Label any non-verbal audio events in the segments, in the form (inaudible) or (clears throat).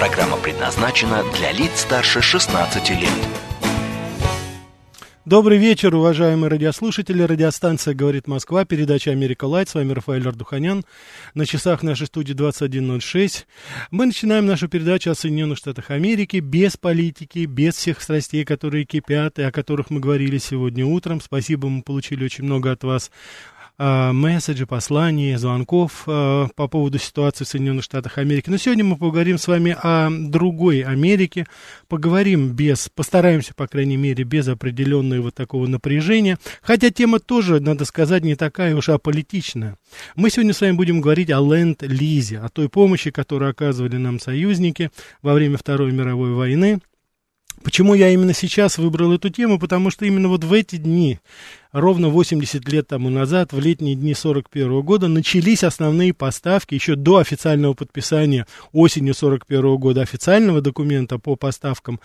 Программа предназначена для лиц старше 16 лет. Добрый вечер, уважаемые радиослушатели. Радиостанция «Говорит Москва», передача «Америка Лайт». С вами Рафаэль Ардуханян. На часах нашей студии 21.06. Мы начинаем нашу передачу о Соединенных Штатах Америки без политики, без всех страстей, которые кипят и о которых мы говорили сегодня утром. Спасибо, мы получили очень много от вас э, месседжей, посланий, звонков э, по поводу ситуации в Соединенных Штатах Америки. Но сегодня мы поговорим с вами о другой Америке, поговорим без, постараемся, по крайней мере, без определенного вот такого напряжения, хотя тема тоже, надо сказать, не такая уж аполитичная. Мы сегодня с вами будем говорить о ленд-лизе, о той помощи, которую оказывали нам союзники во время Второй мировой войны, Почему я именно сейчас выбрал эту тему? Потому что именно вот в эти дни, ровно 80 лет тому назад, в летние дни 41 года, начались основные поставки, еще до официального подписания осенью 41 года официального документа по поставкам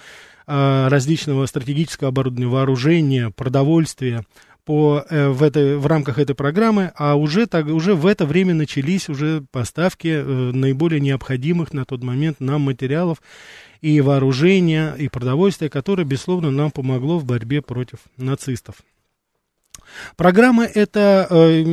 э, различного стратегического оборудования, вооружения, продовольствия, по, э, в, этой, в рамках этой программы, а уже, так, уже в это время начались уже поставки э, наиболее необходимых на тот момент нам материалов и вооружения, и продовольствия, которое, безусловно, нам помогло в борьбе против нацистов. Программа эта, э,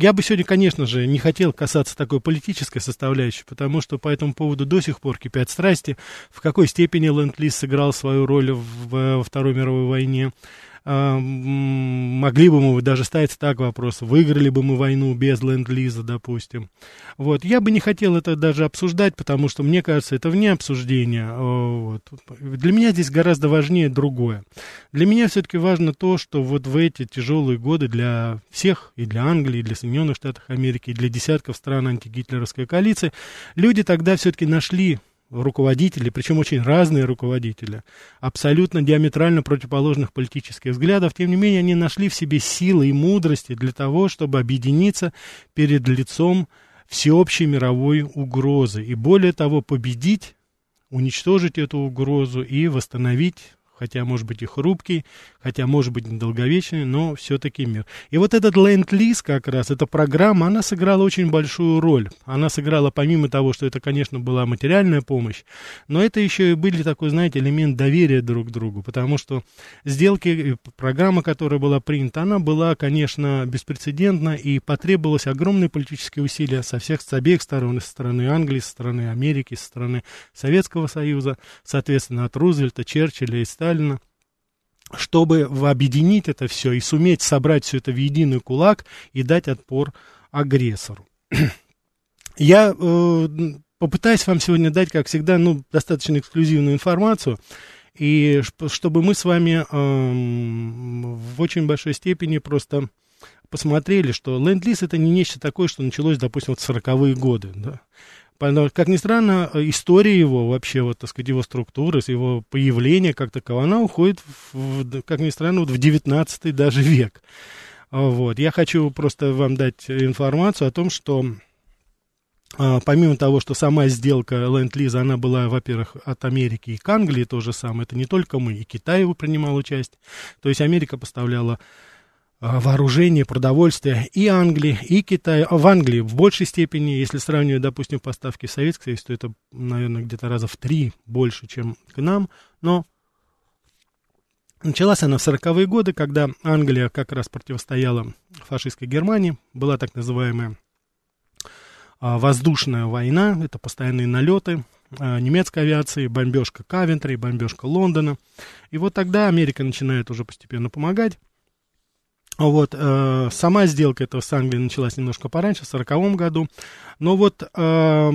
я бы сегодня, конечно же, не хотел касаться такой политической составляющей, потому что по этому поводу до сих пор кипят страсти, в какой степени Ленд-Лиз сыграл свою роль в, во Второй мировой войне, могли бы мы даже ставить так вопрос, выиграли бы мы войну без ленд-лиза, допустим. Вот. Я бы не хотел это даже обсуждать, потому что, мне кажется, это вне обсуждения. Вот. Для меня здесь гораздо важнее другое. Для меня все-таки важно то, что вот в эти тяжелые годы для всех, и для Англии, и для Соединенных Штатов Америки, и для десятков стран антигитлеровской коалиции, люди тогда все-таки нашли руководители, причем очень разные руководители, абсолютно диаметрально противоположных политических взглядов, тем не менее они нашли в себе силы и мудрости для того, чтобы объединиться перед лицом всеобщей мировой угрозы и более того победить, уничтожить эту угрозу и восстановить хотя, может быть, и хрупкий, хотя, может быть, недолговечный, но все-таки мир. И вот этот Ленд-Лиз как раз, эта программа, она сыграла очень большую роль. Она сыграла, помимо того, что это, конечно, была материальная помощь, но это еще и были такой, знаете, элемент доверия друг к другу, потому что сделки, программа, которая была принята, она была, конечно, беспрецедентна и потребовалось огромные политические усилия со всех, с обеих сторон, со стороны Англии, со стороны Америки, со стороны Советского Союза, соответственно, от Рузвельта, Черчилля и Сталина, Сталина, чтобы объединить это все и суметь собрать все это в единый кулак и дать отпор агрессору. (clears throat) Я э, попытаюсь вам сегодня дать, как всегда, ну, достаточно эксклюзивную информацию, и чтобы мы с вами э, в очень большой степени просто посмотрели, что ленд-лиз это не нечто такое, что началось, допустим, вот в 40-е годы. Да? Как ни странно, история его, вообще, вот, так сказать, его структуры, его появление как такового, она уходит, в, как ни странно, вот в 19 даже век. Вот. Я хочу просто вам дать информацию о том, что а, помимо того, что сама сделка Ленд-Лиза, она была, во-первых, от Америки и к Англии то же самое, это не только мы, и Китай его принимал участие. То есть Америка поставляла вооружение, продовольствие и Англии, и Китая. А в Англии в большей степени, если сравнивать, допустим, поставки в Советский Союз, то это, наверное, где-то раза в три больше, чем к нам. Но началась она в 40-е годы, когда Англия как раз противостояла фашистской Германии. Была так называемая а, воздушная война, это постоянные налеты немецкой авиации, бомбежка Кавентри, бомбежка Лондона. И вот тогда Америка начинает уже постепенно помогать. Вот, э, сама сделка этого с Англией началась немножко пораньше, в 1940 году. Но вот, э, э,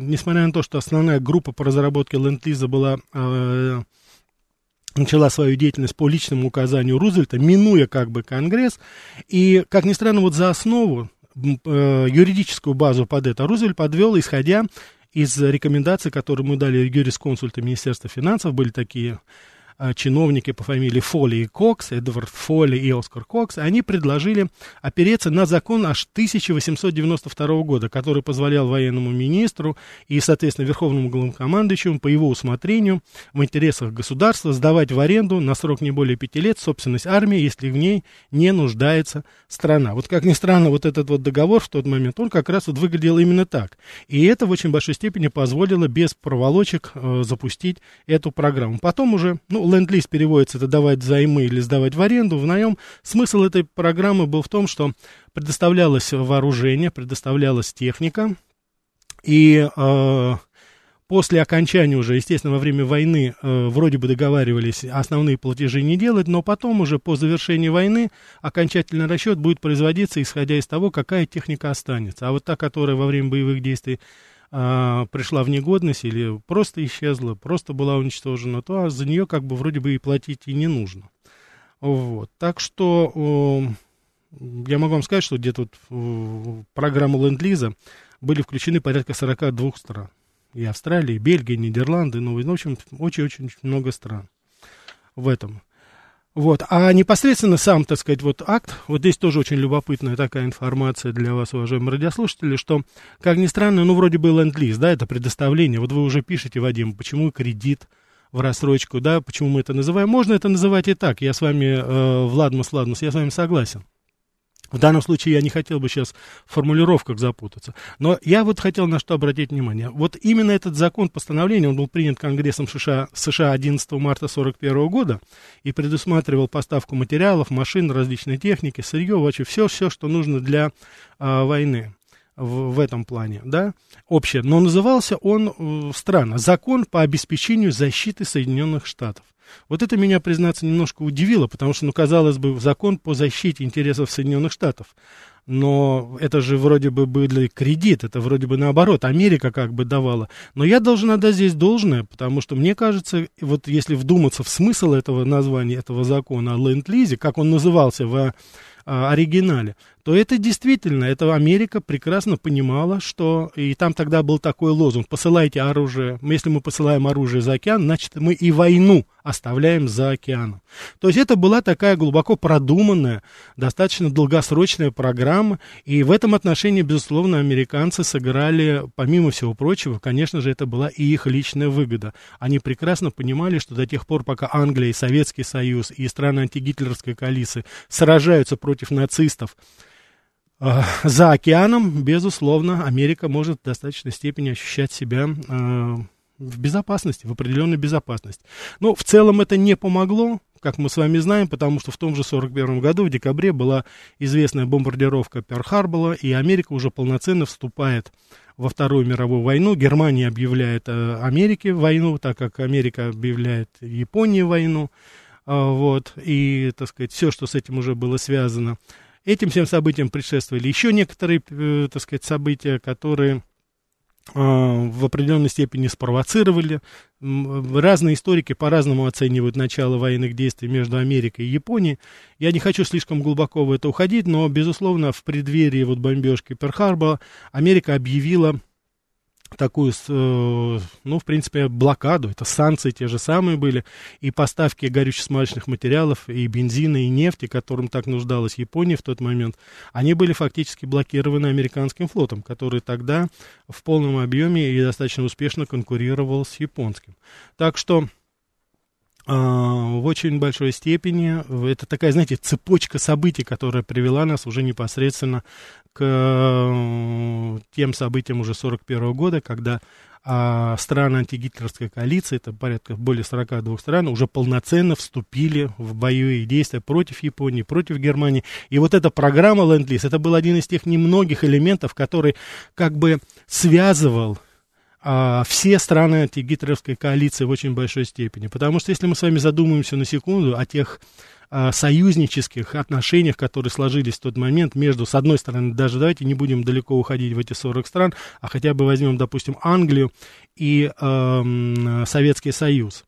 несмотря на то, что основная группа по разработке ленд-лиза была... Э, начала свою деятельность по личному указанию Рузвельта, минуя как бы Конгресс. И, как ни странно, вот за основу, э, юридическую базу под это Рузвельт подвел, исходя из рекомендаций, которые мы дали юрисконсульты Министерства финансов, были такие чиновники по фамилии Фоли и Кокс, Эдвард Фоли и Оскар Кокс, они предложили опереться на закон аж 1892 года, который позволял военному министру и, соответственно, верховному главнокомандующему по его усмотрению в интересах государства сдавать в аренду на срок не более пяти лет собственность армии, если в ней не нуждается страна. Вот как ни странно, вот этот вот договор в тот момент, он как раз вот выглядел именно так. И это в очень большой степени позволило без проволочек э, запустить эту программу. Потом уже, ну, ленд-лиз переводится, это давать займы или сдавать в аренду, в наем. Смысл этой программы был в том, что предоставлялось вооружение, предоставлялась техника, и э, после окончания уже, естественно, во время войны э, вроде бы договаривались основные платежи не делать, но потом уже по завершении войны окончательный расчет будет производиться, исходя из того, какая техника останется. А вот та, которая во время боевых действий а, пришла в негодность или просто исчезла, просто была уничтожена, то за нее как бы вроде бы и платить и не нужно. Вот. Так что я могу вам сказать, что где-то вот в программу Ленд-Лиза были включены порядка 42 стран. И Австралия, и Бельгия, и Нидерланды, ну, в общем, очень-очень много стран в этом. Вот. А непосредственно сам, так сказать, вот акт, вот здесь тоже очень любопытная такая информация для вас, уважаемые радиослушатели, что, как ни странно, ну, вроде бы ленд-лиз, да, это предоставление. Вот вы уже пишете, Вадим, почему кредит в рассрочку, да, почему мы это называем. Можно это называть и так, я с вами, э, Владмус Ладмус, я с вами согласен. В данном случае я не хотел бы сейчас в формулировках запутаться. Но я вот хотел на что обратить внимание. Вот именно этот закон постановления, он был принят Конгрессом США, США 11 марта 1941 года и предусматривал поставку материалов, машин, различной техники, сырье, вообще все, все, что нужно для а, войны в, в этом плане, да, общее. Но назывался он э, странно. Закон по обеспечению защиты Соединенных Штатов. Вот это меня, признаться, немножко удивило, потому что, ну, казалось бы, закон по защите интересов Соединенных Штатов. Но это же вроде бы был кредит, это вроде бы наоборот, Америка как бы давала. Но я должен отдать здесь должное, потому что мне кажется, вот если вдуматься в смысл этого названия, этого закона о ленд-лизе, как он назывался в а, оригинале, то это действительно, это Америка прекрасно понимала, что, и там тогда был такой лозунг, посылайте оружие, если мы посылаем оружие за океан, значит мы и войну оставляем за океаном. То есть это была такая глубоко продуманная, достаточно долгосрочная программа, и в этом отношении, безусловно, американцы сыграли, помимо всего прочего, конечно же, это была и их личная выгода. Они прекрасно понимали, что до тех пор, пока Англия и Советский Союз и страны антигитлеровской коалиции сражаются против нацистов, за океаном, безусловно, Америка может в достаточной степени ощущать себя э, в безопасности, в определенной безопасности. Но в целом это не помогло, как мы с вами знаем, потому что в том же 1941 году, в декабре, была известная бомбардировка Перл-Харбора, и Америка уже полноценно вступает во Вторую мировую войну. Германия объявляет э, Америке войну, так как Америка объявляет Японии войну. Э, вот, и, так сказать, все, что с этим уже было связано. Этим всем событиям предшествовали еще некоторые, э, так сказать, события, которые э, в определенной степени спровоцировали. Разные историки по-разному оценивают начало военных действий между Америкой и Японией. Я не хочу слишком глубоко в это уходить, но, безусловно, в преддверии вот бомбежки Перл-Харбора Америка объявила такую, э, ну, в принципе, блокаду, это санкции те же самые были, и поставки горюче-смазочных материалов, и бензина, и нефти, которым так нуждалась Япония в тот момент, они были фактически блокированы американским флотом, который тогда в полном объеме и достаточно успешно конкурировал с японским. Так что в очень большой степени это такая, знаете, цепочка событий, которая привела нас уже непосредственно к э, тем событиям уже 41 года, когда а страны антигитлеровской коалиции, это порядка более 42 стран, уже полноценно вступили в боевые действия против Японии, против Германии. И вот эта программа Ленд-Лиз, это был один из тех немногих элементов, который как бы связывал а, все страны антигитлеровской коалиции в очень большой степени. Потому что если мы с вами задумаемся на секунду о тех а, союзнических отношениях, которые сложились в тот момент между, с одной стороны, даже давайте не будем далеко уходить в эти 40 стран, а хотя бы возьмем, допустим, Англию и э, Советский Союз.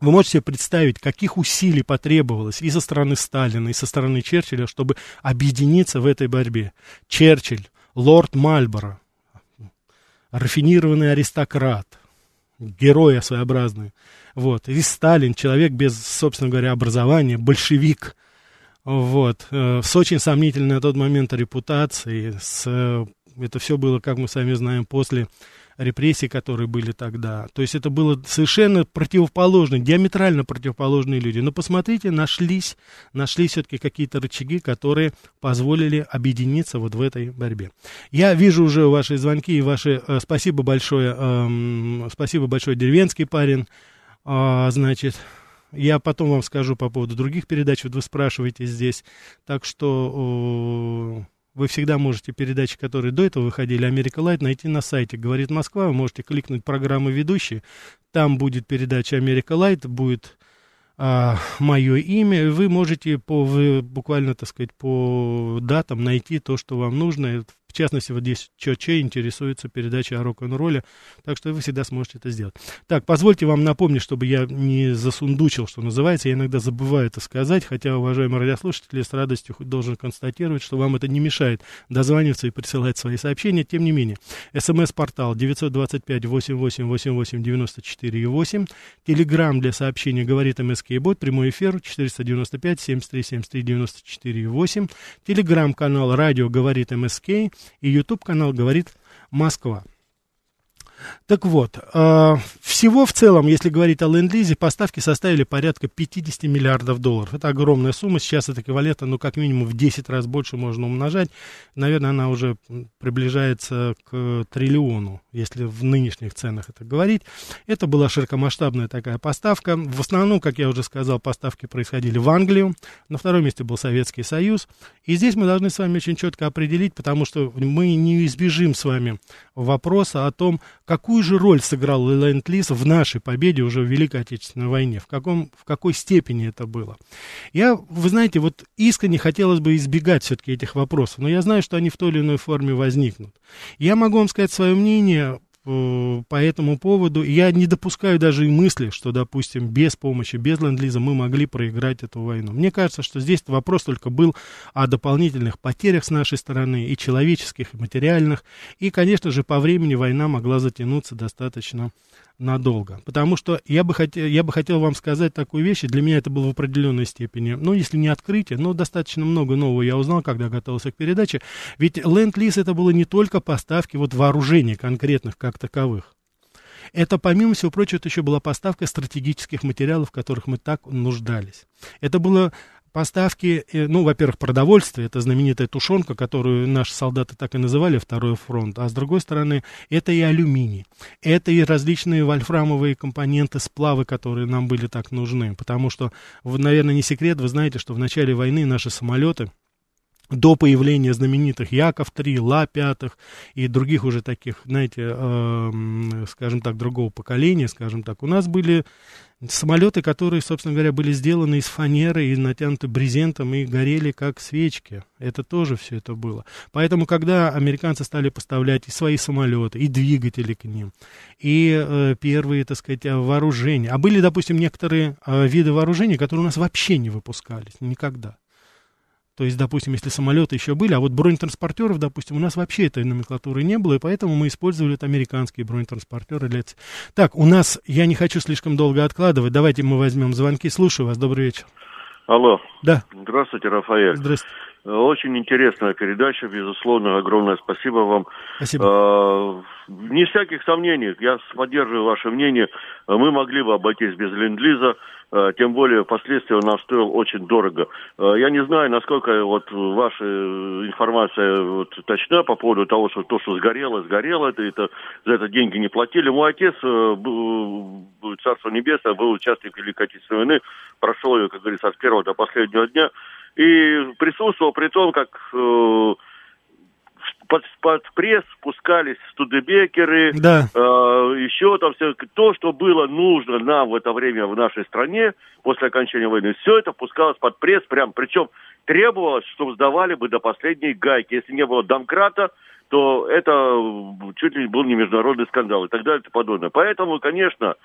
Вы можете себе представить, каких усилий потребовалось и со стороны Сталина, и со стороны Черчилля, чтобы объединиться в этой борьбе. Черчилль, лорд Мальборо, рафинированный аристократ, герой своеобразный. Вот. И Сталин, человек без, собственно говоря, образования, большевик, вот, э, с очень сомнительной на тот момент репутацией, с, э, это все было, как мы сами знаем, после репрессий, которые были тогда. То есть это было совершенно противоположные, диаметрально противоположные люди. Но посмотрите, нашлись, нашлись все-таки какие-то рычаги, которые позволили объединиться вот в этой борьбе. Я вижу уже ваши звонки и ваши... Э, спасибо большое, э, спасибо большое, деревенский парень. Э, значит, я потом вам скажу по поводу других передач, вот вы спрашиваете здесь. Так что... Э, вы всегда можете передачи, которые до этого выходили, Америка Лайт, найти на сайте «Говорит Москва». Вы можете кликнуть программы ведущие. Там будет передача Америка Лайт, будет а, мое имя. Вы можете по, вы, буквально, так сказать, по датам найти то, что вам нужно. В частности, вот здесь ЧЧ интересуется передачей о рок-н-ролле, так что вы всегда сможете это сделать. Так, позвольте вам напомнить, чтобы я не засундучил, что называется, я иногда забываю это сказать, хотя, уважаемые радиослушатели, с радостью должен констатировать, что вам это не мешает дозваниваться и присылать свои сообщения, тем не менее. СМС-портал 925-88-88-94-8, Телеграмм для сообщений говорит МСК Бот, прямой эфир 495-73-73-94-8, Телеграмм-канал радио говорит МСК, и YouTube-канал «Говорит Москва». Так вот, э, всего в целом, если говорить о ленд-лизе, поставки составили порядка 50 миллиардов долларов. Это огромная сумма, сейчас это эквивалентно, ну, как минимум в 10 раз больше можно умножать. Наверное, она уже приближается к триллиону, если в нынешних ценах это говорить. Это была широкомасштабная такая поставка. В основном, как я уже сказал, поставки происходили в Англию. На втором месте был Советский Союз. И здесь мы должны с вами очень четко определить, потому что мы не избежим с вами вопроса о том, какую же роль сыграл Ленд-Лиз в нашей победе уже в Великой Отечественной войне, в, каком, в какой степени это было. Я, вы знаете, вот искренне хотелось бы избегать все-таки этих вопросов, но я знаю, что они в той или иной форме возникнут. Я могу вам сказать свое мнение по этому поводу. Я не допускаю даже и мысли, что, допустим, без помощи, без ленд-лиза мы могли проиграть эту войну. Мне кажется, что здесь вопрос только был о дополнительных потерях с нашей стороны, и человеческих, и материальных. И, конечно же, по времени война могла затянуться достаточно надолго. Потому что я бы, хотел, я бы хотел вам сказать такую вещь, и для меня это было в определенной степени, ну, если не открытие, но достаточно много нового я узнал, когда готовился к передаче. Ведь Ленд-Лиз это было не только поставки вот вооружений конкретных как таковых. Это, помимо всего прочего, это еще была поставка стратегических материалов, в которых мы так нуждались. Это было поставки, э, ну, во-первых, продовольствие, это знаменитая тушенка, которую наши солдаты так и называли второй фронт, а с другой стороны, это и алюминий, это и различные вольфрамовые компоненты, сплавы, которые нам были так нужны, потому что, наверное, не секрет, вы знаете, что в начале войны наши самолеты, до появления знаменитых Яков-3, Ла-5 и других уже таких, знаете, э, скажем так, другого поколения, скажем так, у нас были самолеты, которые, собственно говоря, были сделаны из фанеры и натянуты брезентом и горели как свечки. Это тоже все это было. Поэтому, когда американцы стали поставлять и свои самолеты, и двигатели к ним, и э, первые, так сказать, вооружения, а были, допустим, некоторые э, виды вооружений, которые у нас вообще не выпускались никогда. То есть, допустим, если самолеты еще были, а вот бронетранспортеров, допустим, у нас вообще этой номенклатуры не было, и поэтому мы использовали американские бронетранспортеры. Для... Так, у нас, я не хочу слишком долго откладывать, давайте мы возьмем звонки. Слушаю вас, добрый вечер. Алло. Да. Здравствуйте, Рафаэль. Здравствуйте. Очень интересная передача, безусловно, огромное спасибо вам. Спасибо. А, не всяких сомнений, я поддерживаю ваше мнение, мы могли бы обойтись без ленд-лиза, а, тем более впоследствии он стоил очень дорого. А, я не знаю, насколько вот ваша информация вот, точна по поводу того, что то, что сгорело, сгорело, это, это, за это деньги не платили. Мой отец, э, был, Царство Небесное, был участник Великой Отечественной войны, прошел ее, как говорится, от первого до последнего дня и присутствовал при том, как э, под, под пресс спускались студебекеры, да. э, еще там все, то, что было нужно нам в это время в нашей стране после окончания войны, все это пускалось под пресс, прям, причем требовалось, чтобы сдавали бы до последней гайки. Если не было домкрата, то это чуть ли был не международный скандал и так далее и тому подобное. Поэтому, конечно,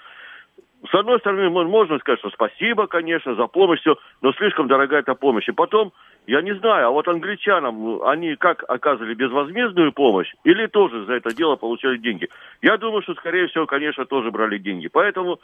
с одной стороны, можно сказать, что спасибо, конечно, за помощь, все, но слишком дорогая эта помощь. И потом, я не знаю, а вот англичанам, они как оказывали безвозмездную помощь или тоже за это дело получали деньги? Я думаю, что, скорее всего, конечно, тоже брали деньги. Поэтому,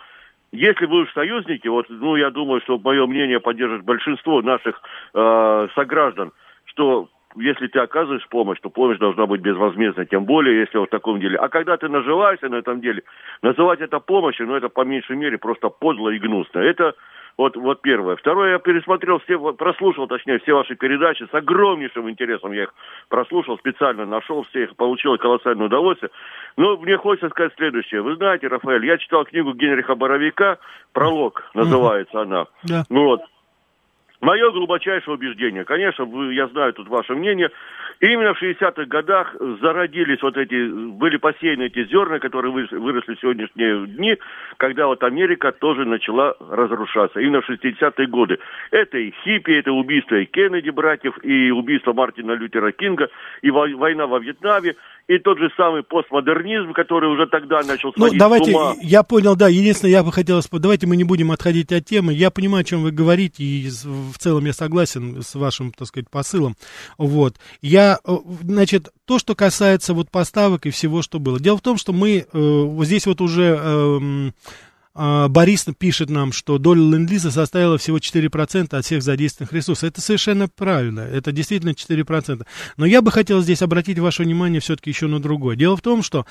если будут союзники, вот, ну, я думаю, что мое мнение поддержит большинство наших э, сограждан, что если ты оказываешь помощь, то помощь должна быть безвозмездной, тем более, если вот в таком деле. А когда ты наживаешься на этом деле, называть это помощью, ну, это по меньшей мере просто подло и гнусно. Это вот, вот первое. Второе, я пересмотрел все, прослушал, точнее, все ваши передачи с огромнейшим интересом. Я их прослушал специально, нашел все их, получил колоссальное удовольствие. Но мне хочется сказать следующее. Вы знаете, Рафаэль, я читал книгу Генриха Боровика, «Пролог» называется она. Да. Вот. Мое глубочайшее убеждение, конечно, я знаю тут ваше мнение, именно в 60-х годах зародились вот эти, были посеяны эти зерна, которые выросли в сегодняшние дни, когда вот Америка тоже начала разрушаться. Именно в 60-е годы. Это и хиппи, это убийство и Кеннеди братьев, и убийство Мартина Лютера Кинга, и война во Вьетнаме, и тот же самый постмодернизм, который уже тогда начал Ну, давайте, с ума. я понял, да, единственное, я бы хотел, давайте мы не будем отходить от темы, я понимаю, о чем вы говорите, и в целом я согласен с вашим, так сказать, посылом, вот, я, э, значит, то, что касается вот поставок и всего, что было, дело в том, что мы э, здесь вот уже э, Борис пишет нам, что доля ленд-лиза составила всего 4% от всех задействованных ресурсов. Это совершенно правильно, это действительно 4%. Но я бы хотел здесь обратить ваше внимание все-таки еще на другое. Дело в том, что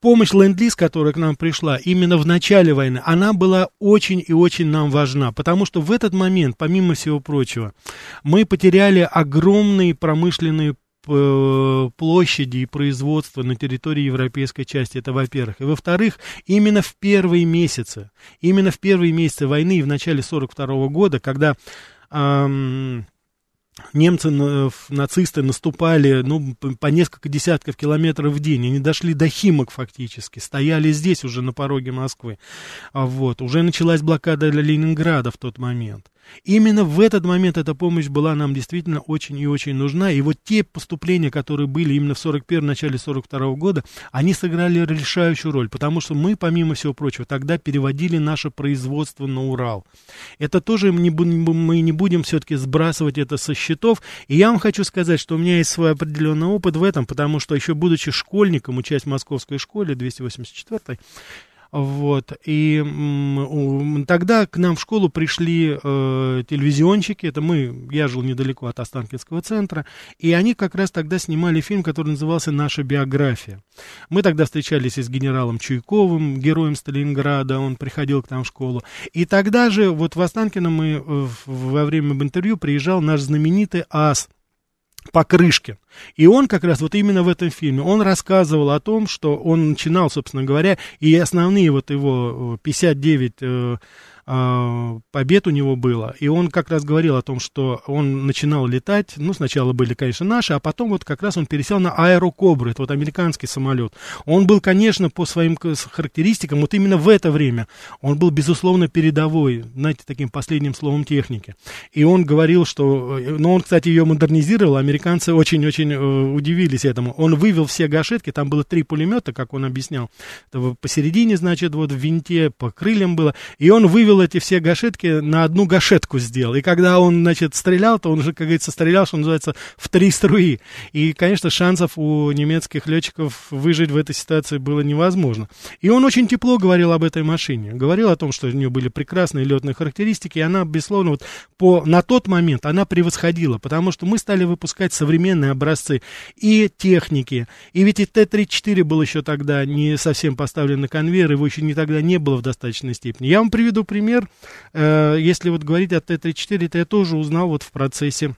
помощь ленд-лиз, которая к нам пришла именно в начале войны, она была очень и очень нам важна, потому что в этот момент, помимо всего прочего, мы потеряли огромные промышленные площади и производства на территории европейской части, это во-первых. И во-вторых, именно в первые месяцы, именно в первые месяцы войны и в начале 42 года, когда эм, немцы, нацисты наступали ну, по несколько десятков километров в день. Они дошли до Химок фактически, стояли здесь уже на пороге Москвы. А вот. Уже началась блокада Ленинграда в тот момент. Именно в этот момент эта помощь была нам действительно очень и очень нужна. И вот те поступления, которые были именно в 41 начале 42 года, они сыграли решающую роль, потому что мы, помимо всего прочего, тогда переводили наше производство на Урал. Это тоже мы не, будем все-таки сбрасывать это со счетов. И я вам хочу сказать, что у меня есть свой определенный опыт в этом, потому что еще будучи школьником, учась в московской школе 284 вот. И тогда к нам в школу пришли э, телевизионщики. Это мы, я жил недалеко от Останкинского центра. И они как раз тогда снимали фильм, который назывался «Наша биография». Мы тогда встречались и с генералом Чуйковым, героем Сталинграда. Он приходил к нам в школу. И тогда же, вот в Останкино мы э, во время интервью приезжал наш знаменитый ас Покрышкин. И он как раз вот именно в этом фильме, он рассказывал о том, что он начинал, собственно говоря, и основные вот его 59 э, побед у него было. И он как раз говорил о том, что он начинал летать, ну, сначала были, конечно, наши, а потом вот как раз он пересел на аэрокобры, это вот американский самолет. Он был, конечно, по своим характеристикам, вот именно в это время, он был, безусловно, передовой, знаете, таким последним словом техники. И он говорил, что, ну, он, кстати, ее модернизировал, американцы очень-очень э, удивились этому. Он вывел все гашетки, там было три пулемета, как он объяснял, посередине, значит, вот в винте, по крыльям было, и он вывел разбил эти все гашетки, на одну гашетку сделал. И когда он, значит, стрелял, то он уже, как говорится, стрелял, что называется, в три струи. И, конечно, шансов у немецких летчиков выжить в этой ситуации было невозможно. И он очень тепло говорил об этой машине. Говорил о том, что у нее были прекрасные летные характеристики, и она, безусловно, вот по, на тот момент она превосходила, потому что мы стали выпускать современные образцы и техники. И ведь и Т-34 был еще тогда не совсем поставлен на конвейер, его еще не тогда не было в достаточной степени. Я вам приведу пример например, э, если вот говорить о Т-34, это я тоже узнал вот в процессе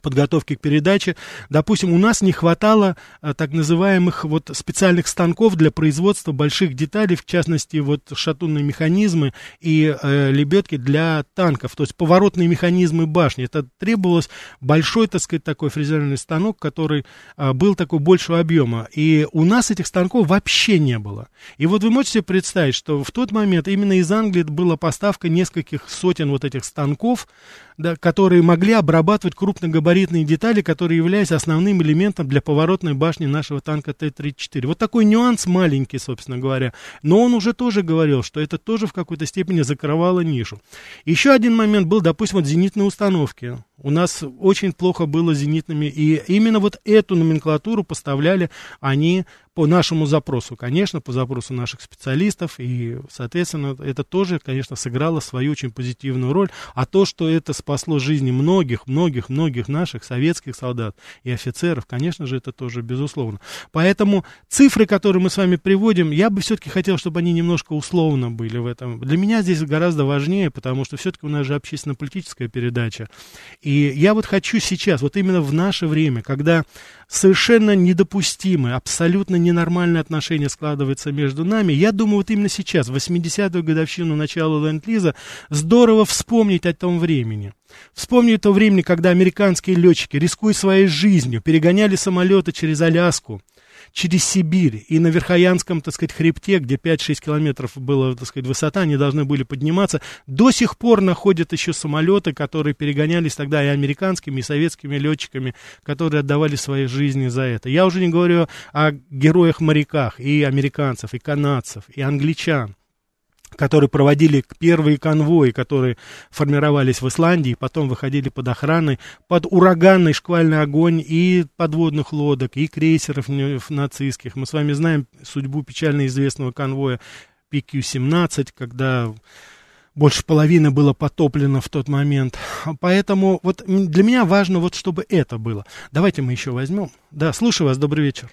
подготовки к передаче. Допустим, у нас не хватало а, так называемых вот специальных станков для производства больших деталей, в частности, вот шатунные механизмы и э, лебедки для танков, то есть поворотные механизмы башни. Это требовалось большой, так сказать, такой фрезерный станок, который э, был такой большего объема. И у нас этих станков вообще не было. И вот вы можете себе представить, что в тот момент именно из Англии была поставка нескольких сотен вот этих станков, да, которые могли обрабатывать крупногабаритные габаритные детали, которые являются основным элементом для поворотной башни нашего танка Т-34. Вот такой нюанс маленький, собственно говоря. Но он уже тоже говорил, что это тоже в какой-то степени закрывало нишу. Еще один момент был, допустим, вот зенитные установки. У нас очень плохо было зенитными, и именно вот эту номенклатуру поставляли они по нашему запросу, конечно, по запросу наших специалистов, и, соответственно, это тоже, конечно, сыграло свою очень позитивную роль. А то, что это спасло жизни многих, многих, многих наших советских солдат и офицеров, конечно же, это тоже безусловно. Поэтому цифры, которые мы с вами приводим, я бы все-таки хотел, чтобы они немножко условно были в этом. Для меня здесь гораздо важнее, потому что все-таки у нас же общественно-политическая передача. И я вот хочу сейчас, вот именно в наше время, когда совершенно недопустимые, абсолютно ненормальные отношения складываются между нами. Я думаю, вот именно сейчас, в 80-ю годовщину начала Ленд-Лиза, здорово вспомнить о том времени. Вспомнить то время, когда американские летчики, рискуя своей жизнью, перегоняли самолеты через Аляску, через Сибирь и на Верхоянском, так сказать, хребте, где 5-6 километров была, так сказать, высота, они должны были подниматься. До сих пор находят еще самолеты, которые перегонялись тогда и американскими, и советскими летчиками, которые отдавали свои жизни за это. Я уже не говорю о героях-моряках, и американцев, и канадцев, и англичан которые проводили первые конвои, которые формировались в Исландии, потом выходили под охраной, под ураганный шквальный огонь и подводных лодок, и крейсеров нацистских. Мы с вами знаем судьбу печально известного конвоя PQ-17, когда больше половины было потоплено в тот момент. Поэтому вот для меня важно вот, чтобы это было. Давайте мы еще возьмем. Да, слушаю вас, добрый вечер.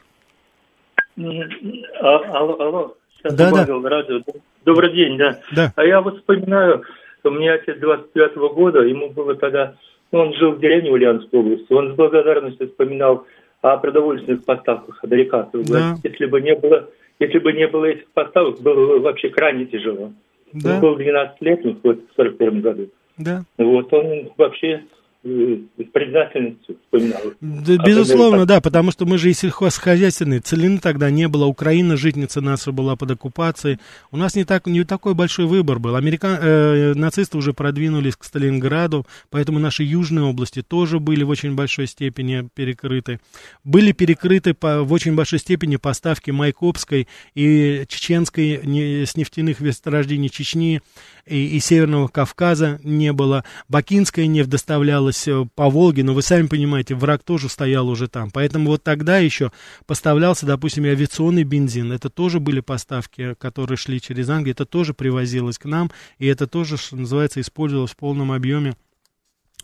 А, алло, алло. Сейчас да, добавил да. радио. Добрый день, да. да. А я вот вспоминаю, у меня отец 25-го года, ему было тогда, ну, он жил в деревне Ульяновской области, он с благодарностью вспоминал о продовольственных поставках от Рекатов. Да. Если бы не было, если бы не было этих поставок, было вообще крайне тяжело. Да. Он был 12-летний вот, в 41 году. Да. Вот он вообще с признательностью вспоминал. Да, безусловно, да, потому что мы же и сельхозхозяйственные. Целины тогда не было, Украина, житница наша была под оккупацией. У нас не, так, не такой большой выбор был. Американ, э, нацисты уже продвинулись к Сталинграду, поэтому наши южные области тоже были в очень большой степени перекрыты. Были перекрыты по, в очень большой степени поставки Майкопской и Чеченской не, с нефтяных месторождений Чечни и, и Северного Кавказа не было. Бакинская нефть доставлялась э, по Волге, но вы сами понимаете, враг тоже стоял уже там. Поэтому вот тогда еще поставлялся, допустим, и авиационный бензин. Это тоже были поставки, которые шли через Англию, это тоже привозилось к нам, и это тоже, что называется, использовалось в полном объеме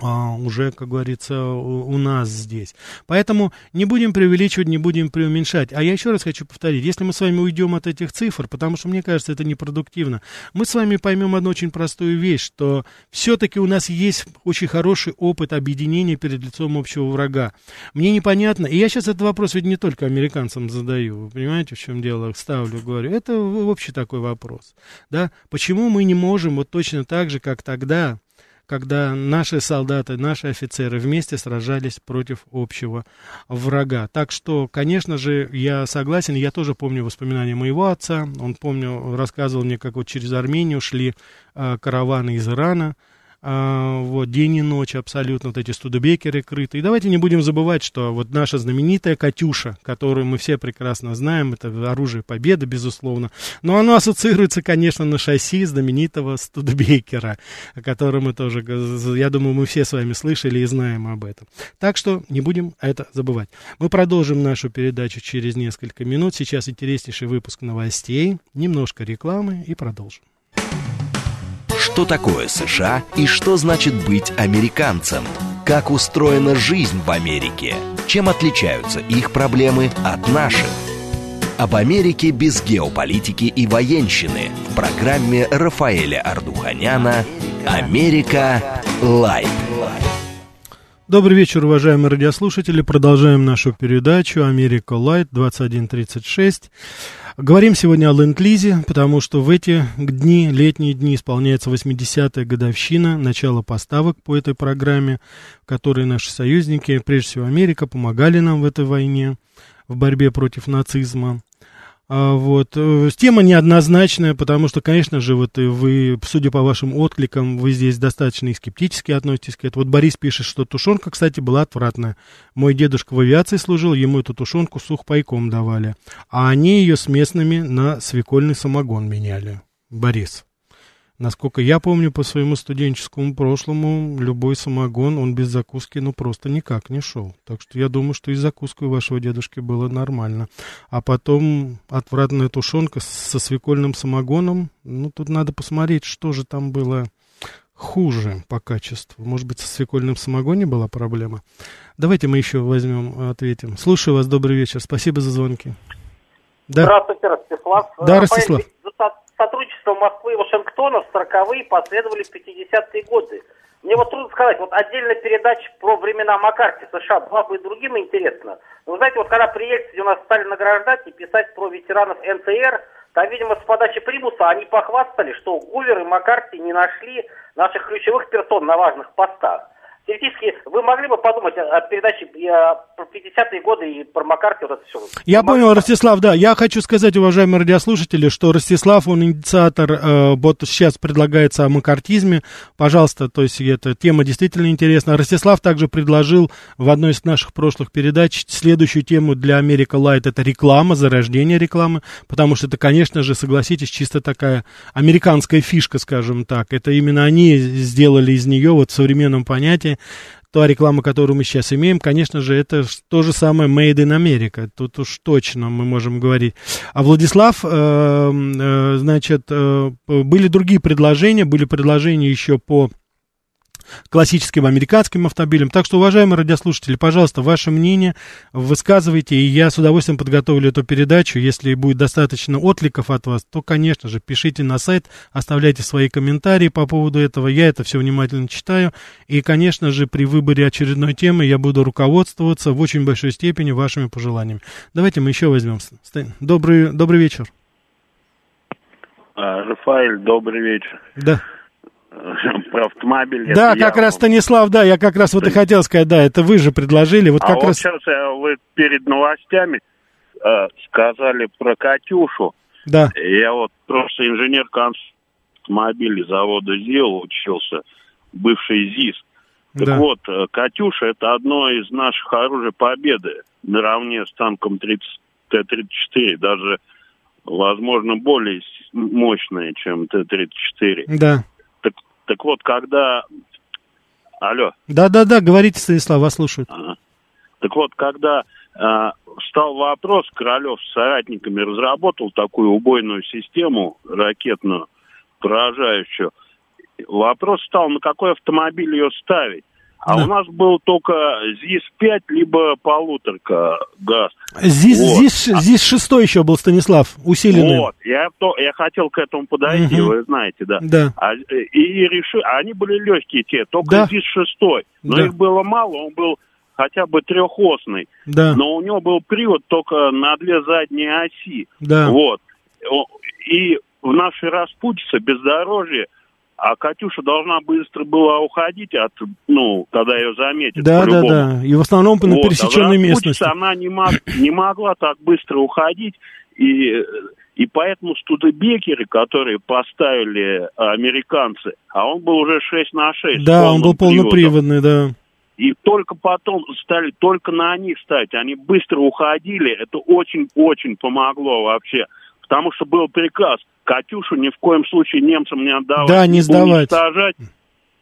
а, уже, как говорится, у, у нас здесь. Поэтому не будем преувеличивать, не будем преуменьшать. А я еще раз хочу повторить, если мы с вами уйдем от этих цифр, потому что мне кажется, это непродуктивно, мы с вами поймем одну очень простую вещь, что все-таки у нас есть очень хороший опыт объединения перед лицом общего врага. Мне непонятно, и я сейчас этот вопрос ведь не только американцам задаю, вы понимаете, в чем дело, ставлю, говорю, это общий такой вопрос, да, почему мы не можем вот точно так же, как тогда, когда наши солдаты, наши офицеры вместе сражались против общего врага. Так что, конечно же, я согласен, я тоже помню воспоминания моего отца, он, помню, рассказывал мне, как вот через Армению шли э, караваны из Ирана, а, вот, день и ночь абсолютно, вот эти студебекеры крыты. И давайте не будем забывать, что вот наша знаменитая «Катюша», которую мы все прекрасно знаем, это оружие победы, безусловно, но оно ассоциируется, конечно, на шасси знаменитого студебекера, о котором мы тоже, я думаю, мы все с вами слышали и знаем об этом. Так что не будем это забывать. Мы продолжим нашу передачу через несколько минут. Сейчас интереснейший выпуск новостей, немножко рекламы и продолжим что такое США и что значит быть американцем, как устроена жизнь в Америке, чем отличаются их проблемы от наших. Об Америке без геополитики и военщины в программе Рафаэля Ардуханяна «Америка. Light». Добрый вечер, уважаемые радиослушатели. Продолжаем нашу передачу «Америка Light» 2136. Говорим сегодня о ленд-лизе, потому что в эти дни, летние дни, исполняется 80-я годовщина начала поставок по этой программе, в которой наши союзники, прежде всего Америка, помогали нам в этой войне, в борьбе против нацизма. А, вот. Э, тема неоднозначная, потому что, конечно же, вот вы, судя по вашим откликам, вы здесь достаточно и скептически относитесь к этому. Вот Борис пишет, что тушенка, кстати, была отвратная. Мой дедушка в авиации служил, ему эту тушенку сухпайком давали. А они ее с местными на свекольный самогон меняли. Борис. Насколько я помню по своему студенческому прошлому, любой самогон, он без закуски, ну, просто никак не шел. Так что я думаю, что и закуска у вашего дедушки было нормально. А потом отвратная тушенка со свекольным самогоном, ну, тут надо посмотреть, что же там было хуже по качеству. Может быть, со свекольным самогоне была проблема? Давайте мы еще возьмем, ответим. Слушаю вас, добрый вечер. Спасибо за звонки. Да. Здравствуйте, Ростислав. Да, Ростислав сотрудничество Москвы и Вашингтона в 40-е последовали в 50-е годы. Мне вот трудно сказать, вот отдельная передача про времена Маккарти США была бы и другим интересно. Но вы знаете, вот когда при Ельцине у нас стали награждать и писать про ветеранов НТР, там, видимо, с подачи Примуса они похвастали, что Гувер и Маккарти не нашли наших ключевых персон на важных постах теоретически вы могли бы подумать о передаче про 50-е годы и про Маккарти, вот это все. Я вы понял, Ростислав, да. Я хочу сказать, уважаемые радиослушатели, что Ростислав, он инициатор, э, вот сейчас предлагается о маккартизме. Пожалуйста, то есть эта тема действительно интересна. Ростислав также предложил в одной из наших прошлых передач следующую тему для Америка Лайт. Это реклама, зарождение рекламы, потому что это, конечно же, согласитесь, чисто такая американская фишка, скажем так. Это именно они сделали из нее вот в современном понятии та реклама, которую мы сейчас имеем, конечно же, это то же самое Made in America. Тут уж точно мы можем говорить. А Владислав, э, э, значит, э, были другие предложения, были предложения еще по классическим американским автомобилям. Так что, уважаемые радиослушатели, пожалуйста, ваше мнение высказывайте, и я с удовольствием подготовлю эту передачу. Если будет достаточно откликов от вас, то, конечно же, пишите на сайт, оставляйте свои комментарии по поводу этого. Я это все внимательно читаю. И, конечно же, при выборе очередной темы я буду руководствоваться в очень большой степени вашими пожеланиями. Давайте мы еще возьмем. Добрый, добрый вечер. А, Рафаэль, добрый вечер. Да. (laughs) про автомобиль. Да, как я... раз Станислав, да, я как раз вот и хотел сказать, да, это вы же предложили. Вот а как вот раз... сейчас э, вы перед новостями э, сказали про Катюшу. Да. Я вот просто инженер автомобилей завода ЗИЛ учился, бывший ЗИС. Так да. вот, э, Катюша это одно из наших оружий победы наравне с танком 30 Т-34, даже, возможно, более мощное, чем Т-34. Да. Так вот, когда... Алло. Да-да-да, говорите, Станислав, вас слушают. Ага. Так вот, когда э, стал вопрос, Королев с соратниками разработал такую убойную систему ракетную, поражающую, вопрос стал, на какой автомобиль ее ставить. А да. у нас был только ЗИС-5, либо полуторка газ. ЗИС, вот. ЗИС, ЗИС 6 еще был, Станислав, усиленный. Вот, я, то, я хотел к этому подойти, угу. вы знаете, да. да. А, и, и решил, они были легкие те, только да. ЗИС 6. Но да. их было мало, он был хотя бы трехосный. Да. Но у него был привод только на две задние оси. Да. Вот. И в нашей распутице бездорожье а Катюша должна быстро была уходить от, ну, когда ее заметят. Да, да, да. И в основном по вот, пересеченной а местности. Она не, мог, не могла так быстро уходить, и, и поэтому студебекеры, которые поставили американцы, а он был уже 6 на 6. Да, он был полноприводный, да. И только потом стали только на них ставить. Они быстро уходили. Это очень-очень помогло вообще. Потому что был приказ Катюшу ни в коем случае немцам не отдавать. Да, не сдавать. Уничтожать,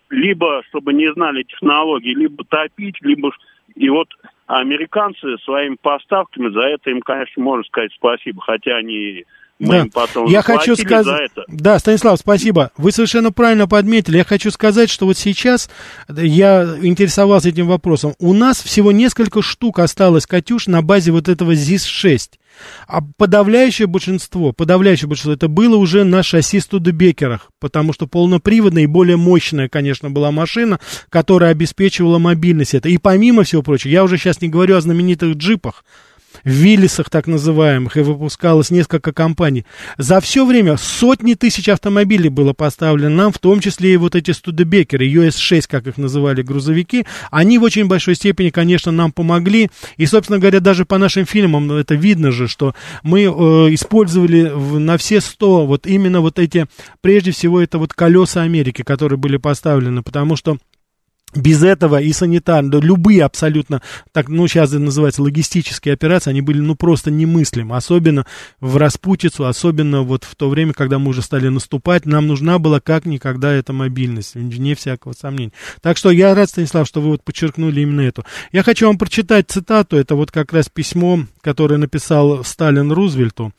либо, чтобы не знали технологии, либо топить, либо... И вот американцы своими поставками, за это им, конечно, можно сказать спасибо, хотя они мы да. потом я хочу сказать, да, Станислав, спасибо. Вы совершенно правильно подметили. Я хочу сказать, что вот сейчас я интересовался этим вопросом. У нас всего несколько штук осталось Катюш на базе вот этого ЗИС-6. А подавляющее большинство, подавляющее большинство, это было уже на шасси Студебекерах, потому что полноприводная и более мощная, конечно, была машина, которая обеспечивала мобильность это. И помимо всего прочего, я уже сейчас не говорю о знаменитых джипах, Виллисах так называемых, и выпускалось несколько компаний. За все время сотни тысяч автомобилей было поставлено нам, в том числе и вот эти студебекеры, US-6, как их называли, грузовики. Они в очень большой степени, конечно, нам помогли. И, собственно говоря, даже по нашим фильмам это видно же, что мы э, использовали в, на все сто вот именно вот эти, прежде всего, это вот колеса Америки, которые были поставлены, потому что без этого и санитарно, любые абсолютно, так, ну, сейчас это называется логистические операции, они были, ну, просто немыслимы, особенно в распутицу, особенно вот в то время, когда мы уже стали наступать, нам нужна была как никогда эта мобильность, вне всякого сомнения. Так что я рад, Станислав, что вы вот подчеркнули именно эту. Я хочу вам прочитать цитату, это вот как раз письмо, которое написал Сталин Рузвельту,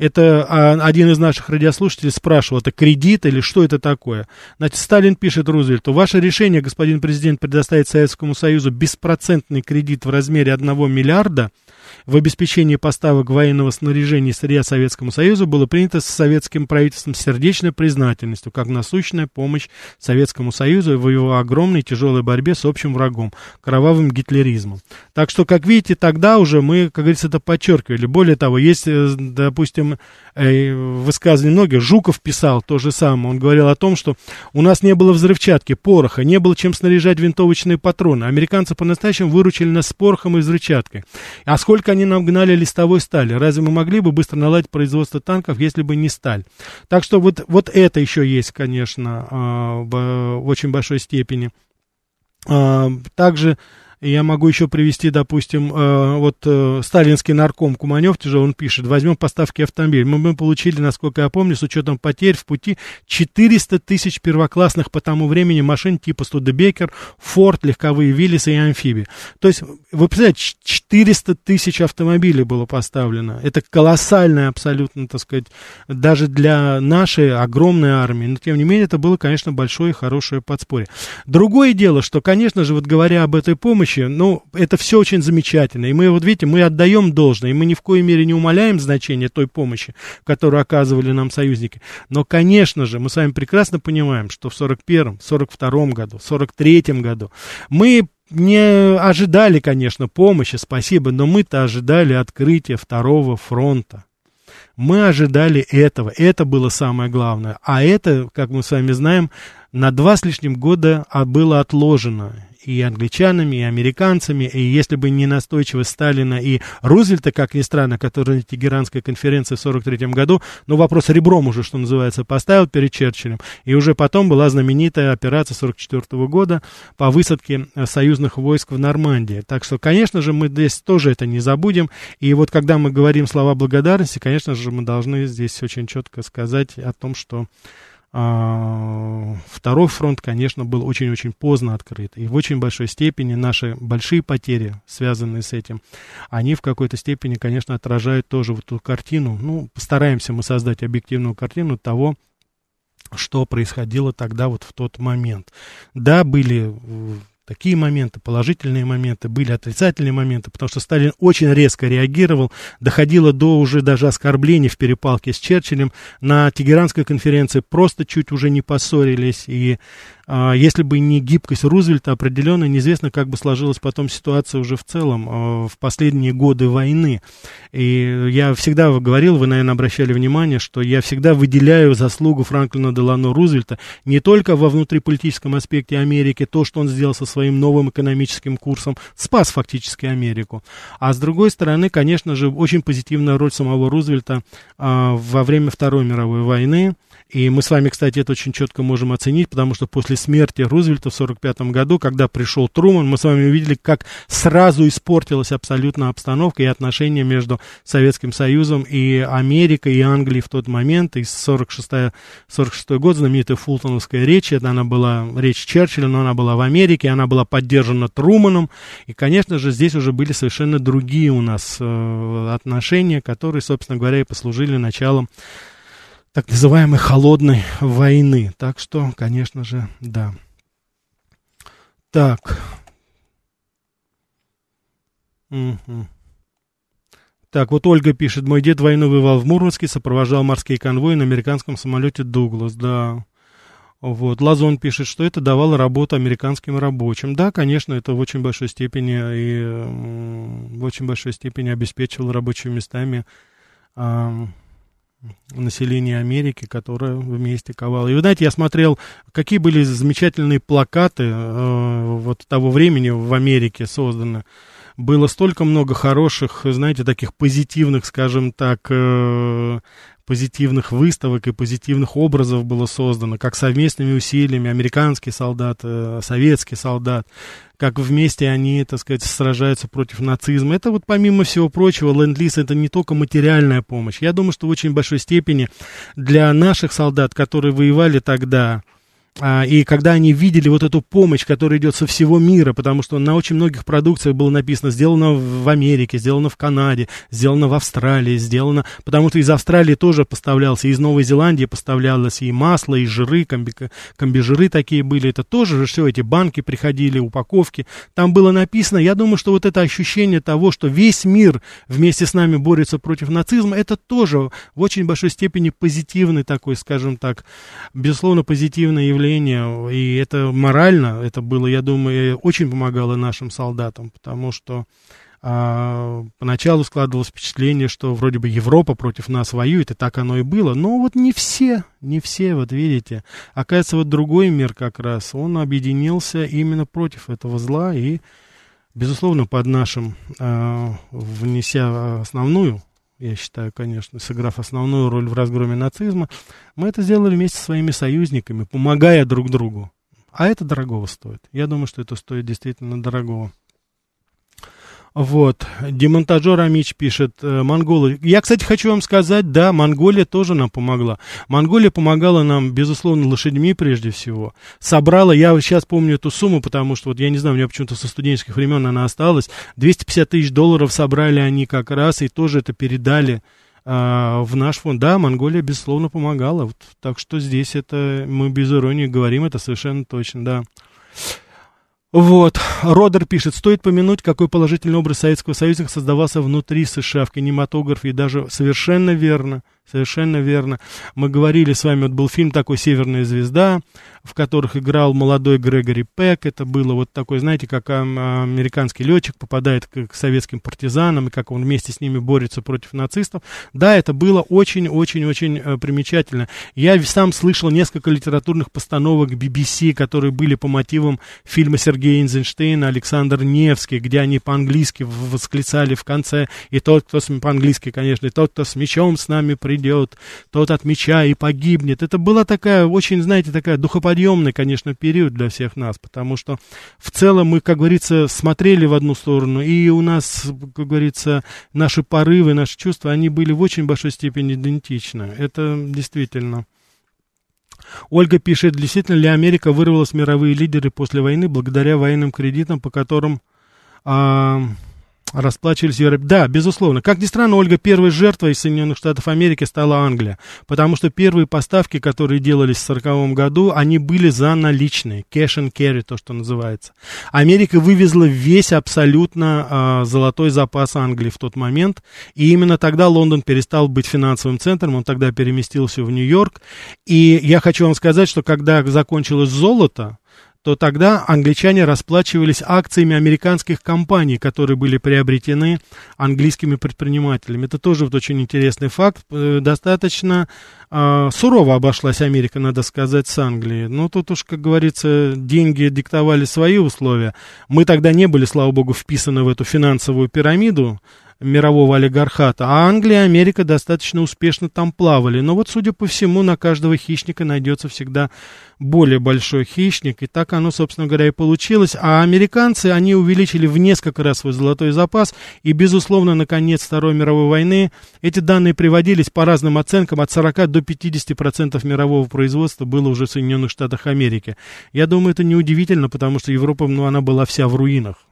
это а, один из наших радиослушателей спрашивал, это кредит или что это такое? Значит, Сталин пишет Рузвельту, ваше решение, господин президент, предоставить Советскому Союзу беспроцентный кредит в размере 1 миллиарда – в обеспечении поставок военного снаряжения и сырья Советскому Союзу было принято с советским правительством сердечной признательностью, как насущная помощь Советскому Союзу в его огромной тяжелой борьбе с общим врагом, кровавым гитлеризмом. Так что, как видите, тогда уже мы, как говорится, это подчеркивали. Более того, есть, э, допустим, э, высказывание многих, Жуков писал то же самое, он говорил о том, что у нас не было взрывчатки, пороха, не было чем снаряжать винтовочные патроны. Американцы по-настоящему выручили нас с порохом и взрывчаткой. А сколько они нам гнали листовой стали. Разве мы могли бы быстро наладить производство танков, если бы не сталь? Так что вот, вот это еще есть, конечно, а, в, в очень большой степени. А, также я могу еще привести, допустим, э, вот э, сталинский нарком Куманев, тяжело он пишет, возьмем поставки автомобилей. Мы, мы получили, насколько я помню, с учетом потерь в пути 400 тысяч первоклассных по тому времени машин типа Студебекер, Форд, легковые Виллисы и амфибии. То есть, вы представляете, 400 тысяч автомобилей было поставлено. Это колоссальное абсолютно, так сказать, даже для нашей огромной армии. Но, тем не менее, это было, конечно, большое и хорошее подспорье. Другое дело, что, конечно же, вот говоря об этой помощи, помощи, ну, это все очень замечательно. И мы, вот видите, мы отдаем должное, и мы ни в коей мере не умаляем значение той помощи, которую оказывали нам союзники. Но, конечно же, мы с вами прекрасно понимаем, что в 41-м, 42-м году, 43-м году мы не ожидали, конечно, помощи, спасибо, но мы-то ожидали открытия второго фронта. Мы ожидали этого, это было самое главное. А это, как мы с вами знаем, на два с лишним года а, было отложено и англичанами, и американцами, и если бы не настойчивость Сталина и Рузвельта, как ни странно, который на Тегеранской конференции в 43 году, ну, вопрос ребром уже, что называется, поставил перед Черчиллем, и уже потом была знаменитая операция 44 года по высадке э, союзных войск в Нормандии. Так что, конечно же, мы здесь тоже это не забудем, и вот когда мы говорим слова благодарности, конечно же, мы должны здесь очень четко сказать о том, что второй фронт, конечно, был очень-очень поздно открыт. И в очень большой степени наши большие потери, связанные с этим, они в какой-то степени, конечно, отражают тоже вот эту картину. Ну, постараемся мы создать объективную картину того, что происходило тогда вот в тот момент. Да, были такие моменты, положительные моменты, были отрицательные моменты, потому что Сталин очень резко реагировал, доходило до уже даже оскорблений в перепалке с Черчиллем. На Тегеранской конференции просто чуть уже не поссорились, и если бы не гибкость Рузвельта, определенно неизвестно, как бы сложилась потом ситуация уже в целом а, в последние годы войны. И я всегда говорил, вы, наверное, обращали внимание, что я всегда выделяю заслугу Франклина Делано Рузвельта не только во внутриполитическом аспекте Америки, то, что он сделал со своим новым экономическим курсом, спас фактически Америку, а с другой стороны, конечно же, очень позитивная роль самого Рузвельта а, во время Второй мировой войны, и мы с вами, кстати, это очень четко можем оценить, потому что после смерти Рузвельта в 1945 году, когда пришел Труман, мы с вами увидели, как сразу испортилась абсолютно обстановка и отношения между Советским Союзом и Америкой, и Англией в тот момент. И 46, 46 год, знаменитая Фултоновская речь, это она была речь Черчилля, но она была в Америке, она была поддержана Труманом. И, конечно же, здесь уже были совершенно другие у нас э, отношения, которые, собственно говоря, и послужили началом так называемой холодной войны. Так что, конечно же, да. Так. Угу. Так, вот Ольга пишет, мой дед войну воевал в Мурманске, сопровождал морские конвои на американском самолете Дуглас, да. Вот. Лазон пишет, что это давало работу американским рабочим. Да, конечно, это в очень большой степени и в очень большой степени обеспечивало рабочими местами э, население Америки, которое вместе ковало. И вы знаете, я смотрел, какие были замечательные плакаты э, вот того времени в Америке созданы. Было столько много хороших, знаете, таких позитивных, скажем так, э, позитивных выставок и позитивных образов было создано, как совместными усилиями американский солдат, э, советский солдат, как вместе они, так сказать, сражаются против нацизма. Это вот помимо всего прочего, ленд-лиз это не только материальная помощь. Я думаю, что в очень большой степени для наших солдат, которые воевали тогда, и когда они видели вот эту помощь, которая идет со всего мира, потому что на очень многих продукциях было написано сделано в Америке, сделано в Канаде, сделано в Австралии, сделано, потому что из Австралии тоже поставлялся, из Новой Зеландии поставлялось и масло, и жиры, комби, комбижиры такие были, это тоже же все эти банки приходили, упаковки, там было написано, я думаю, что вот это ощущение того, что весь мир вместе с нами борется против нацизма, это тоже в очень большой степени позитивный такой, скажем так, безусловно, позитивное явление явление, и это морально, это было, я думаю, очень помогало нашим солдатам, потому что а, поначалу складывалось впечатление, что вроде бы Европа против нас воюет, и так оно и было, но вот не все, не все, вот видите. Оказывается, вот другой мир как раз, он объединился именно против этого зла, и, безусловно, под нашим, а, внеся основную я считаю, конечно, сыграв основную роль в разгроме нацизма, мы это сделали вместе со своими союзниками, помогая друг другу. А это дорогого стоит. Я думаю, что это стоит действительно дорогого. Вот, демонтажер Амич пишет, э, монголы. Я, кстати, хочу вам сказать, да, Монголия тоже нам помогла. Монголия помогала нам, безусловно, лошадьми прежде всего. Собрала, я сейчас помню эту сумму, потому что, вот я не знаю, у меня почему-то со студенческих времен она осталась. 250 тысяч долларов собрали они как раз и тоже это передали а, в наш фонд. Да, Монголия, безусловно, помогала. Вот, так что здесь это, мы без иронии говорим, это совершенно точно, да. Вот, Родер пишет, стоит помянуть, какой положительный образ Советского Союза создавался внутри США в кинематографе, и даже совершенно верно, Совершенно верно. Мы говорили с вами, вот был фильм такой «Северная звезда», в которых играл молодой Грегори Пек. Это было вот такой, знаете, как американский летчик попадает к, к советским партизанам, и как он вместе с ними борется против нацистов. Да, это было очень-очень-очень э, примечательно. Я сам слышал несколько литературных постановок BBC, которые были по мотивам фильма Сергея Эйнзенштейна «Александр Невский», где они по-английски восклицали в конце, и тот, кто с, по-английски, конечно, и тот, кто с мечом с нами придет, придет, тот от меча и погибнет. Это была такая, очень, знаете, такая духоподъемный, конечно, период для всех нас, потому что в целом мы, как говорится, смотрели в одну сторону, и у нас, как говорится, наши порывы, наши чувства, они были в очень большой степени идентичны. Это действительно... Ольга пишет, действительно ли Америка вырвалась мировые лидеры после войны благодаря военным кредитам, по которым... А, расплачивались Европе. Да, безусловно. Как ни странно, Ольга, первой жертвой Соединенных Штатов Америки стала Англия, потому что первые поставки, которые делались в 1940 году, они были за наличные, cash and carry, то, что называется. Америка вывезла весь абсолютно э, золотой запас Англии в тот момент, и именно тогда Лондон перестал быть финансовым центром, он тогда переместился в Нью-Йорк, и я хочу вам сказать, что когда закончилось золото, то тогда англичане расплачивались акциями американских компаний, которые были приобретены английскими предпринимателями. Это тоже вот очень интересный факт. Э, достаточно э, сурово обошлась Америка, надо сказать, с Англией. Но тут уж, как говорится, деньги диктовали свои условия. Мы тогда не были, слава богу, вписаны в эту финансовую пирамиду мирового олигархата, а Англия и Америка достаточно успешно там плавали. Но вот, судя по всему, на каждого хищника найдется всегда более большой хищник, и так оно, собственно говоря, и получилось. А американцы, они увеличили в несколько раз свой золотой запас, и, безусловно, на конец Второй мировой войны эти данные приводились по разным оценкам, от 40 до 50% мирового производства было уже в Соединенных Штатах Америки. Я думаю, это неудивительно, потому что Европа, ну, она была вся в руинах.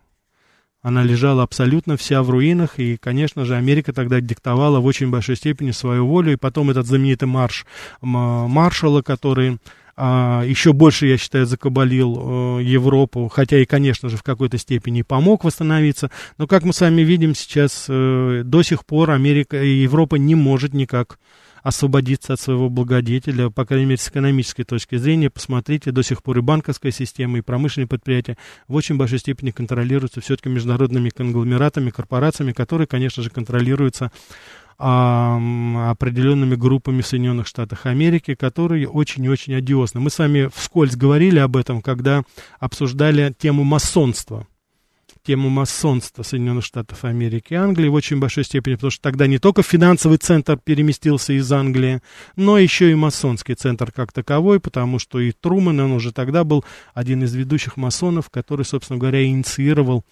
Она лежала абсолютно вся в руинах, и, конечно же, Америка тогда диктовала в очень большой степени свою волю, и потом этот знаменитый марш маршала, который а, еще больше, я считаю, закабалил э, Европу, хотя и, конечно же, в какой-то степени помог восстановиться, но, как мы с вами видим сейчас, э, до сих пор Америка и Европа не может никак освободиться от своего благодетеля, по крайней мере, с экономической точки зрения. Посмотрите, до сих пор и банковская система, и промышленные предприятия в очень большой степени контролируются все-таки международными конгломератами, корпорациями, которые, конечно же, контролируются определенными группами в Соединенных Штатах Америки, которые очень и очень одиозны. Мы с вами вскользь говорили об этом, когда обсуждали тему масонства тему масонства Соединенных Штатов Америки и Англии в очень большой степени, потому что тогда не только финансовый центр переместился из Англии, но еще и масонский центр как таковой, потому что и Трумэн, он уже тогда был один из ведущих масонов, который, собственно говоря, инициировал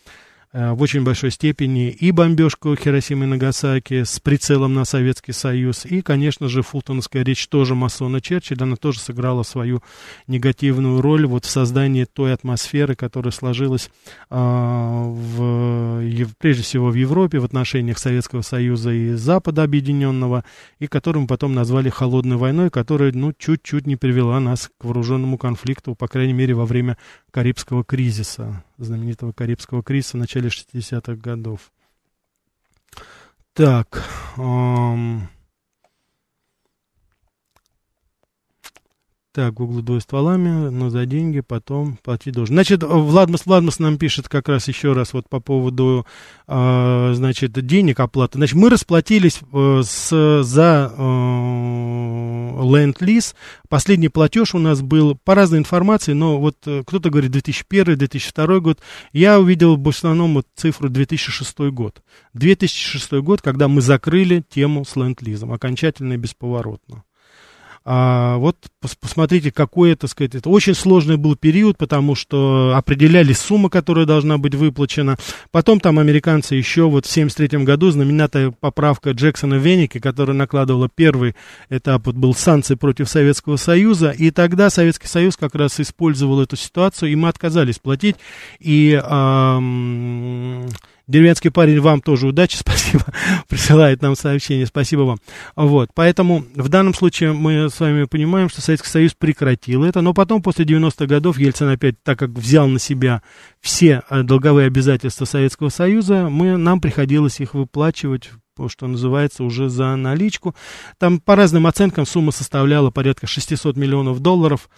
в очень большой степени и бомбежку Хиросимы и Нагасаки с прицелом на Советский Союз, и, конечно же, фултоновская речь тоже масона Черчилля, она тоже сыграла свою негативную роль вот в создании той атмосферы, которая сложилась а, в, прежде всего в Европе в отношениях Советского Союза и Запада Объединенного, и которую потом назвали холодной войной, которая, ну, чуть-чуть не привела нас к вооруженному конфликту, по крайней мере, во время Карибского кризиса, знаменитого Карибского кризиса в начале 60-х годов. Так, эм, Так, Google двое стволами, но за деньги потом платить должен. Значит, Владмас Владмас нам пишет как раз еще раз вот по поводу, э, значит, денег оплаты. Значит, мы расплатились э, с, за э, Land-Lease. Последний платеж у нас был по разной информации, но вот э, кто-то говорит 2001-2002 год. Я увидел в основном вот цифру 2006 год. 2006 год, когда мы закрыли тему с Land-Lease окончательно и бесповоротно. А, вот посмотрите, какой это, сказать, это очень сложный был период, потому что определяли сумму, которая должна быть выплачена. Потом там американцы еще вот в 73 году знаменитая поправка Джексона Веники, которая накладывала первый этап, вот был санкции против Советского Союза, и тогда Советский Союз как раз использовал эту ситуацию, и мы отказались платить, и... Эм, Деревенский парень, вам тоже удачи, (laughs) спасибо, присылает нам сообщение, спасибо вам. Вот, поэтому в данном случае мы с вами понимаем, что Советский Союз прекратил это, но потом, после 90-х годов, Ельцин опять, так как взял на себя все э, долговые обязательства Советского Союза, мы, нам приходилось их выплачивать что называется, уже за наличку. Там по разным оценкам сумма составляла порядка 600 миллионов долларов.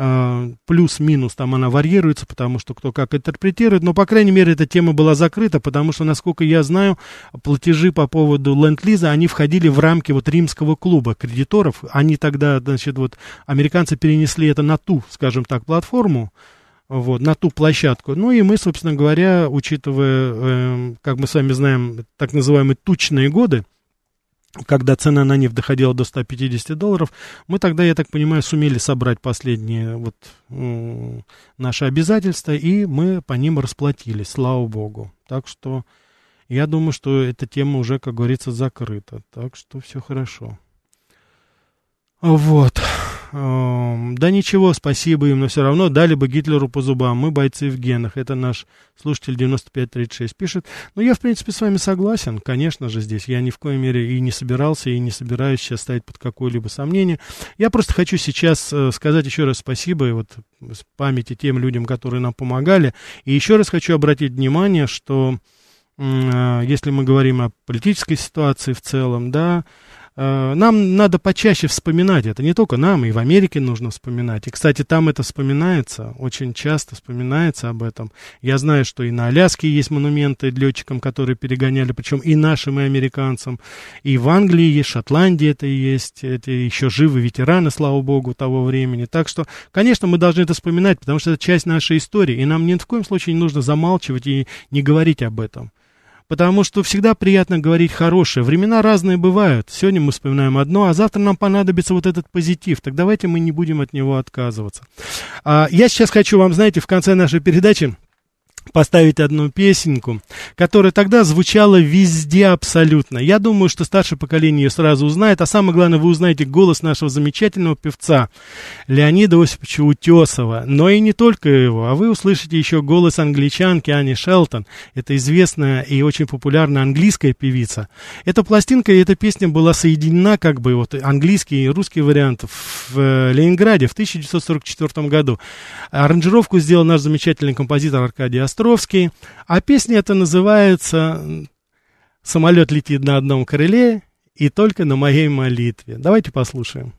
А, плюс-минус там она варьируется, потому что кто как интерпретирует, но, по крайней мере, эта тема была закрыта, потому что, насколько я знаю, платежи по поводу ленд-лиза, они входили в рамки вот римского клуба кредиторов, они тогда, значит, вот, американцы перенесли это на ту, скажем так, платформу, вот, на ту площадку. Ну и мы, собственно говоря, учитывая, э, как мы с вами знаем, так называемые тучные годы, когда цена на нефть доходила до 150 долларов, мы тогда, я так понимаю, сумели собрать последние вот наши обязательства, и мы по ним расплатились, слава богу. Так что я думаю, что эта тема уже, как говорится, закрыта. Так что все хорошо. Вот. Да ничего, спасибо им, но все равно дали бы Гитлеру по зубам. Мы бойцы в генах. Это наш слушатель 9536 пишет. Но я, в принципе, с вами согласен. Конечно же, здесь я ни в коей мере и не собирался, и не собираюсь сейчас ставить под какое-либо сомнение. Я просто хочу сейчас э, сказать еще раз спасибо и вот с памяти тем людям, которые нам помогали. И еще раз хочу обратить внимание, что э, если мы говорим о политической ситуации в целом, да, нам надо почаще вспоминать это, не только нам, и в Америке нужно вспоминать. И, кстати, там это вспоминается, очень часто вспоминается об этом. Я знаю, что и на Аляске есть монументы летчикам, которые перегоняли, причем и нашим, и американцам. И в Англии есть, Шотландии это есть, это еще живы ветераны, слава богу, того времени. Так что, конечно, мы должны это вспоминать, потому что это часть нашей истории, и нам ни в коем случае не нужно замалчивать и не говорить об этом потому что всегда приятно говорить хорошее. Времена разные бывают. Сегодня мы вспоминаем одно, а завтра нам понадобится вот этот позитив. Так давайте мы не будем от него отказываться. А, я сейчас хочу вам, знаете, в конце нашей передачи поставить одну песенку, которая тогда звучала везде абсолютно. Я думаю, что старшее поколение ее сразу узнает, а самое главное, вы узнаете голос нашего замечательного певца Леонида Осиповича Утесова, но и не только его, а вы услышите еще голос англичанки Ани Шелтон. Это известная и очень популярная английская певица. Эта пластинка и эта песня была соединена, как бы, вот английский и русский вариант в э, Ленинграде в 1944 году. Аранжировку сделал наш замечательный композитор Аркадий Астр Островский. А песня эта называется «Самолет летит на одном крыле, и только на моей молитве. Давайте послушаем.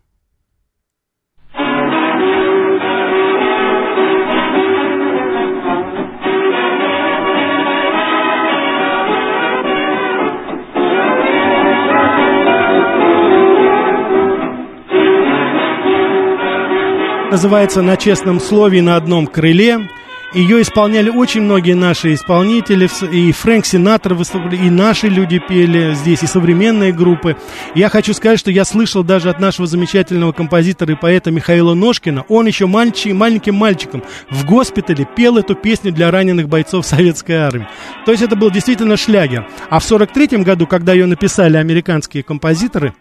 называется «На честном слове на одном крыле». Ее исполняли очень многие наши исполнители, и Фрэнк Синатор выступали, и наши люди пели здесь, и современные группы. Я хочу сказать, что я слышал даже от нашего замечательного композитора и поэта Михаила Ножкина, он еще мальчик, маленьким мальчиком в госпитале пел эту песню для раненых бойцов советской армии. То есть это был действительно шлягер. А в 43 году, когда ее написали американские композиторы,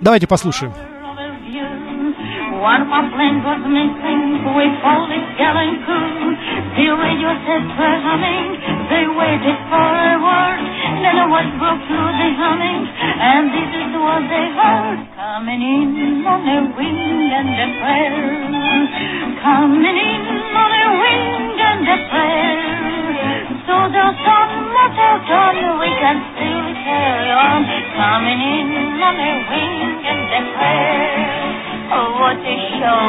давайте послушаем. One of my planes was missing, we folded gallant crew. The radio said we're humming, they waited for a word. Then a word broke through the humming, and this is what they heard. Coming in on a wing and a prayer. Coming in on a wing and a prayer. So the sun must have done, we can still carry on. Coming in on a wing and a prayer. Oh, what a show.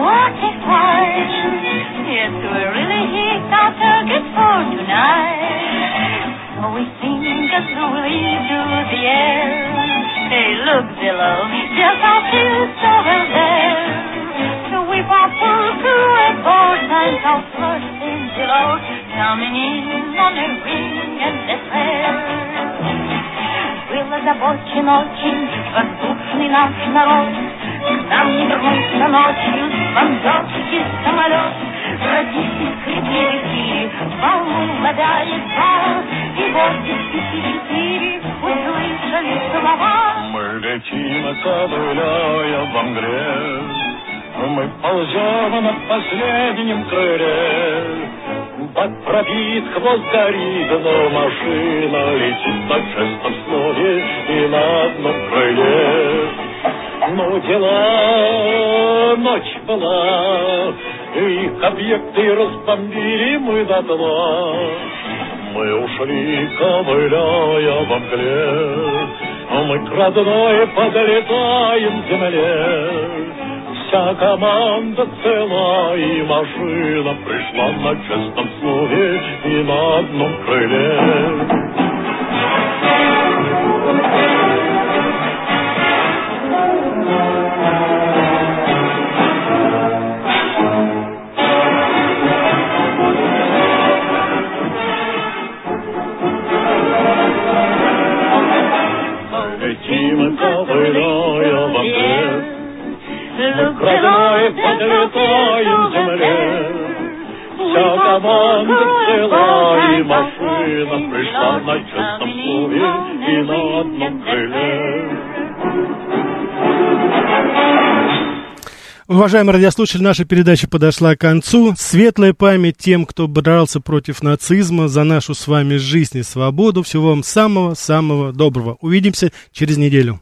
What a fight. Yes, we really hit our target for tonight. So we sing as we to the air. Hey, look below. Just our feet over there. So we pop through a four times our first in below. Coming in on a ring and a prayer. Был озабочен очень воздушный наш народ. Нам вернулся ночью бомбежки самолет, Родители реки, волну угадает И вот четыре услышали слова. Мы летим, ковыляя в мгле, Мы ползем на последнем крыле, под пробит хвост горит, но машина летит на честном слове и на одном крыле. Ну, дела, ночь была, их объекты разбомбили мы до дна. Мы ушли, ковыляя во мгле, мы к родной подлетаем земле. Вся команда цела, и машина пришла на честном слове и на одном крыле. Родной подлетаем земле, Вся команда цела и машина Пришла на честном слове и на одном крыле. Уважаемые радиослушатели, наша передача подошла к концу. Светлая память тем, кто боролся против нацизма, за нашу с вами жизнь и свободу. Всего вам самого-самого доброго. Увидимся через неделю.